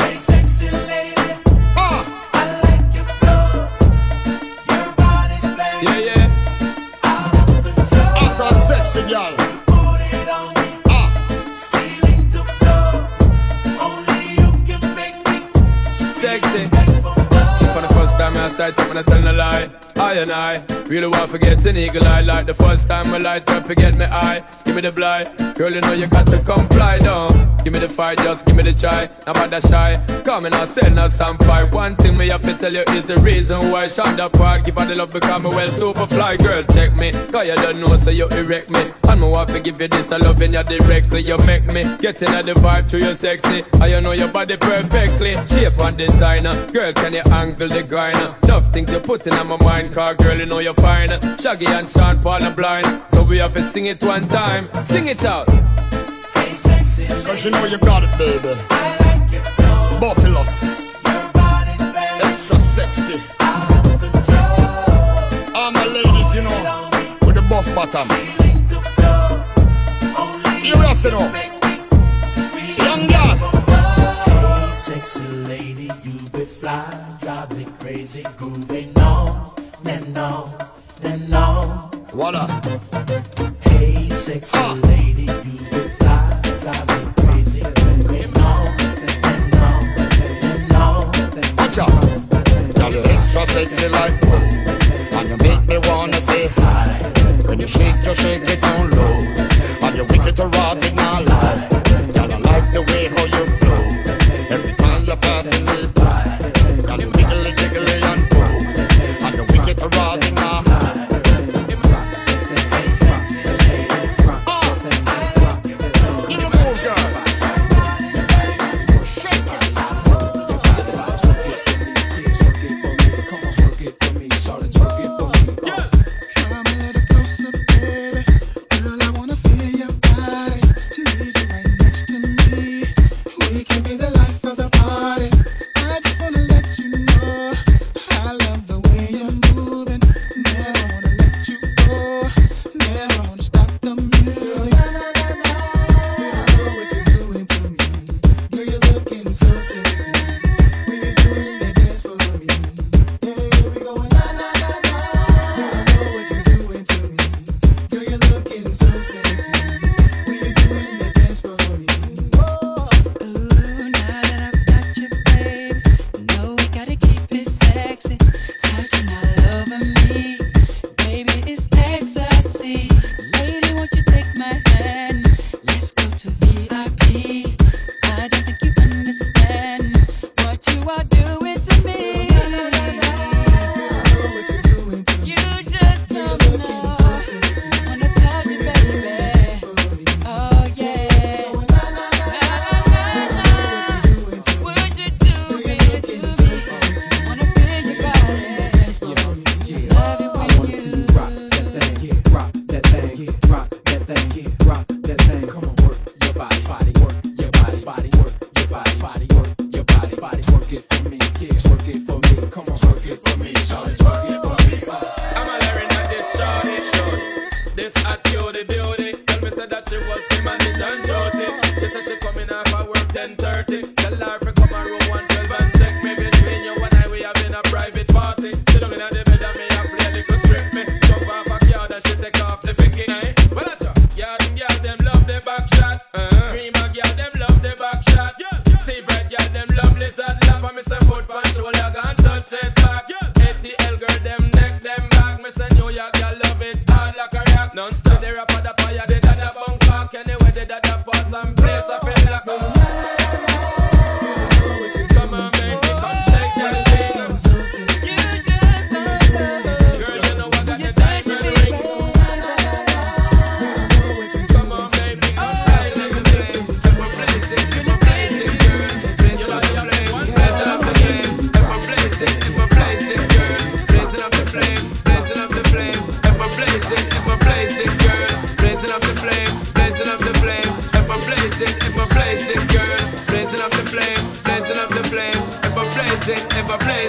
Hey, sexy lady. Ah. I like your flow. Your body's banging. Yeah, yeah. Hot and sexy girl. I sight up and I tell no lie. I and I really want to forget an eagle eye. Like the first time I light up, forget me eye. Give me the blind. Girl, you know you got to comply down. Give me the fight, just give me the try. Now bother shy. Come and I'll send us some fight. One thing me have to tell you is the reason why Shonda Park give her the love because me well super fly. Girl, check me. Cause you don't know, so you erect me. And me want to give you this, I loving you directly. You make me get in the vibe to you sexy. I you know your body perfectly. Shape and designer. Girl, can you angle the grinder? Enough things you put in my mind. Cause girl, you know you're fine. Shaggy and Sean Paul are blind. So we have to sing it one time. Sing it out. Hey, sexy Cause you know you got it, baby. I like your flow. Buffaloes. Your body's banging. Extra sexy. All my ladies, you know, with the buff bottom. To floor. Only You it up. Young girl. Sexy lady, you be fly, drive me crazy, grooving on and on and on. Voila. Hey, sexy lady, you be fly, drive me crazy, grooving on and on and on. Watch out. Girl, you extra sexy like And you make me wanna say hi When you shake, you shake it down low And you wicked to rod it now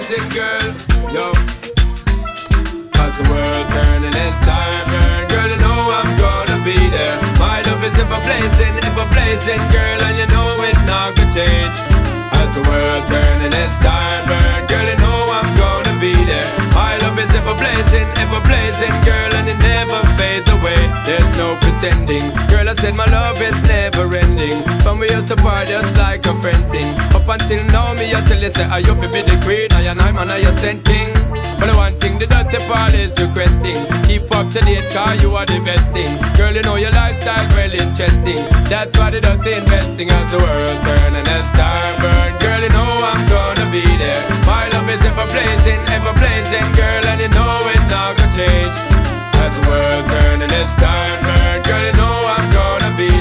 blazing, girl. Yo. As the world turning, it's time burn. Girl, you know I'm gonna be there. My love is ever blazing, ever blazing, girl, and you know it's not gonna change. As the world turning, it's time burn. Girl, you be there. My love is ever blazing, ever blazing, girl, and it never fades away. There's no pretending. Girl, I said my love is never ending. From we used to party just like a friend thing. Up until now, me I tell you say I you be the queen, I and I'm and I you sent king. But the one thing the dirty part is requesting Keep up to date car you are the best thing Girl you know your lifestyle well interesting That's why the dirty investing as the world turn and as time burn Girl you know I'm gonna be there. My love is ever blazing, ever blazing Girl and you know it's not gonna change. As the world turn and as time Girl you know I'm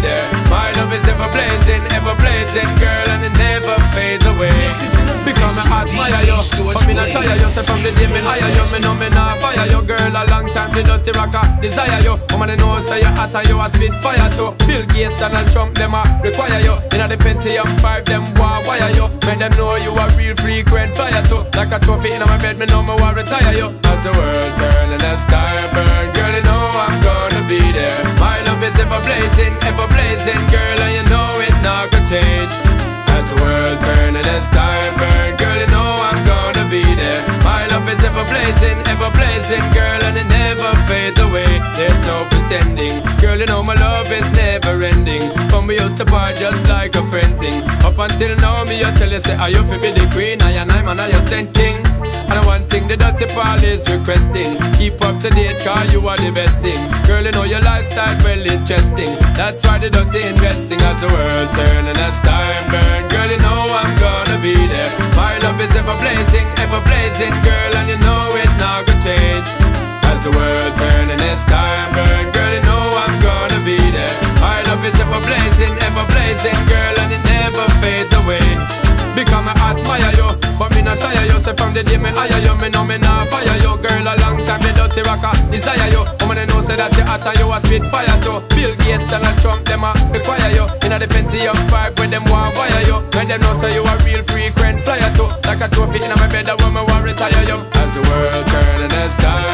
there. My love is ever blazing, ever blazing Girl and it never fades away. Because I admire you But me not tire you So from the day me hire you Me know me not fire you Girl a long time the dirty rocker desire you. Woman they know say you hot and you a spit fire too. Bill Gates Donald Trump them a require you. Inna the Pentium 5 them war wire you. Make them know you a real frequent flyer too. Like a trophy inna my bed me know me want retire you. As the world turn and as time burn Girl you know I'm gonna be there. My is ever blazing, ever blazing. Girl and you know it not gonna change as the world turn and as time burn Girl, you know I'm My love is ever blazing, ever blazing. Girl, and it never fades away. There's no pretending. Girl, you know my love is never ending. From we used to part just like a friend thing Up until now, me I tell you say I you fi be the queen? I and I'm and I you sent king And one thing the dirty Paul is requesting Keep up to date, cause you are the best thing. Girl, you know your lifestyle well interesting. That's why the dirty investing As the world turn and as time burn. Girl, you know I'm gonna be there. My is ever blazing, ever blazing. Girl, and you know it not gonna change As the world turn and as time burn Girl, you know I'm gonna be there. My love is ever blazing, ever blazing Girl, and it never fades away. Because I admire you But me not tire you. Say from the day me hire you Me know me not fire you. Girl, a long time the dirty rocker desire you. Woman, they know say that you hot and you a spit fire too Bill Gates, Donald Trump, them a require you. Inna the Pentium 5 when them want fire you. When them know say you a real frequent flyer too. Like a trophy inna my bed that woman want retire you. As the world turn and as time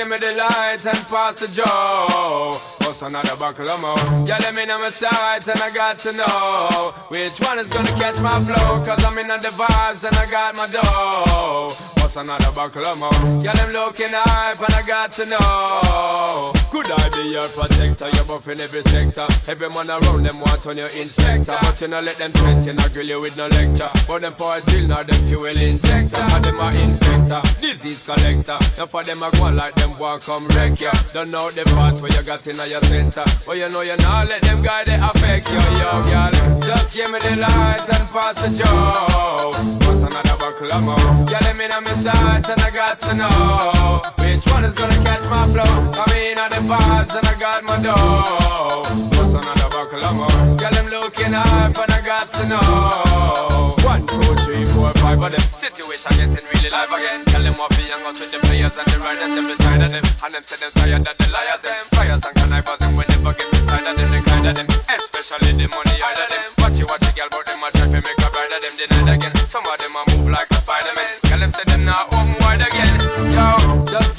give me the lights and pass the joe What's oh, another buckle of more? Yeah, let me know my sights and I got to know Which one is gonna catch my flow Cause I'm in the vibes and I got my dough What's another buckle of more? Yeah, them looking hype and I got to know. Could I be your protector? You're buff in every sector. Every man around them want on your inspector. But you know let them threaten, I grill you with no lecture. But them for a drill, now them fuel injector. And them a infector, disease collector. Now for them a go like them want come wreck ya. Don't know the parts where you got in your center. But you know you not let them guy they affect you, yo, girl. Just give me the lights and pass the joe What's another buckle of more? Yeah, let me know my sights and I got to know Which one is gonna catch my flow? I mean, on the vibes and I got my dough What's another buckle of more? Girl, I'm looking up and I got to know One, two, three, four, five of them. Situation getting really live again. Tell them what be hang out with the players and the riders them beside of them. And them say them tired that the liars them. Fires and connivers them when never get inside of them. The kind of them, especially the money out of them. Watch you watch the girl, but them a try to make a bride of them denied again. Some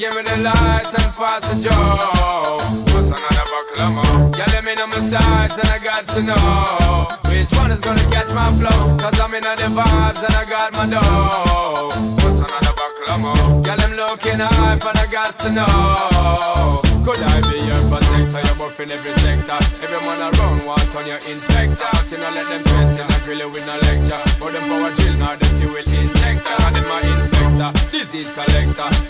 give me the light and pass the joe. What's another buckle of more? Yeah, let me know my sides and I got to know which one is gonna catch my flow. Cause I'm in the vibes and I got my dough. What's another buckle of more? Yeah, them looking hype and I got to know. Could I be your protector? You're buff in every sector. Every man around want on your inspector. You know, let them test and I drill you with no lecture. But them power drill, now them fuel injector. And them a inspector, disease collector.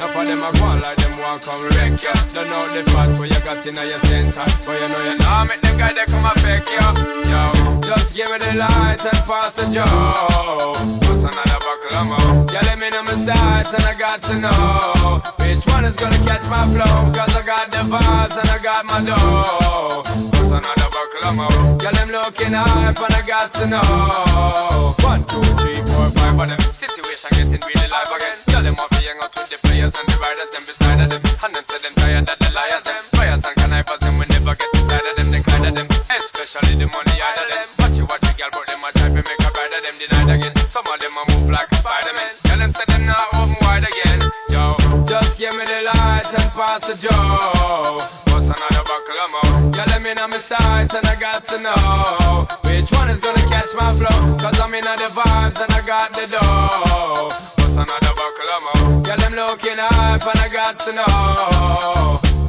Now for them a go like them want come wreck ya. Don't know the part where you got in your center. But you know you nah make them guy they come affect ya. Yo, just give me the light and pass the joe. What's another buckle of more? Yeah, let me know my sides and I got to know one is gonna catch my flow. Cause I got the vibes and I got my dough. What's another buckle of? Yeah, them looking hype and I got to know. One, two, three, four, five of them. Situation getting really live again. Tell them off hang out with the players and the riders, them beside of them. And them say them tired that the liars, them. Fires and connivers, them we never get inside of them, they kind of them. Especially the money out give me the light and pass the joe. What's another buckle of more? Yeah, let me know my sides and I got to know which one is gonna catch my flow. Cause I'm in the vibes and I got the dough. What's another buckle of more? Yeah, them looking hype and I got to know.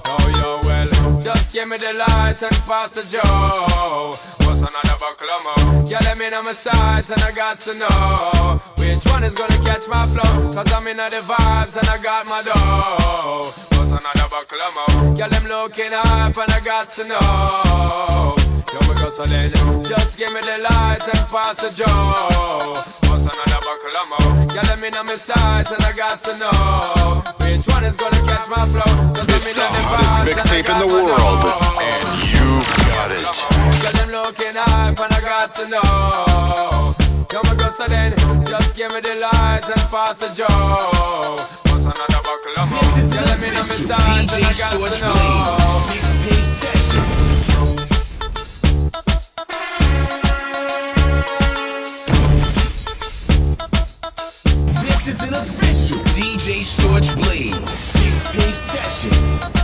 Oh, yo, well, just give me the light and pass the joe. Buckle? Yeah, let me know my sides and I got to know which one is gonna catch my flow. Cause I'm in the vibes and I got my dough. Another buckle? Yeah, them looking hype and I got to know. Yo, me go so just give me the light and pass the joe. Another buckle? Yeah, let me know my sides and I got to know which one is gonna catch my flow. Cause I'm in the Hottest vibes and I mixtape in the world, and you've got it. Cause I'm looking up and I got to know. Come then, just give me the and pass the joke. What's another buckle of This is me and I got to know. This is an official DJ Storch Blaze mixtape session.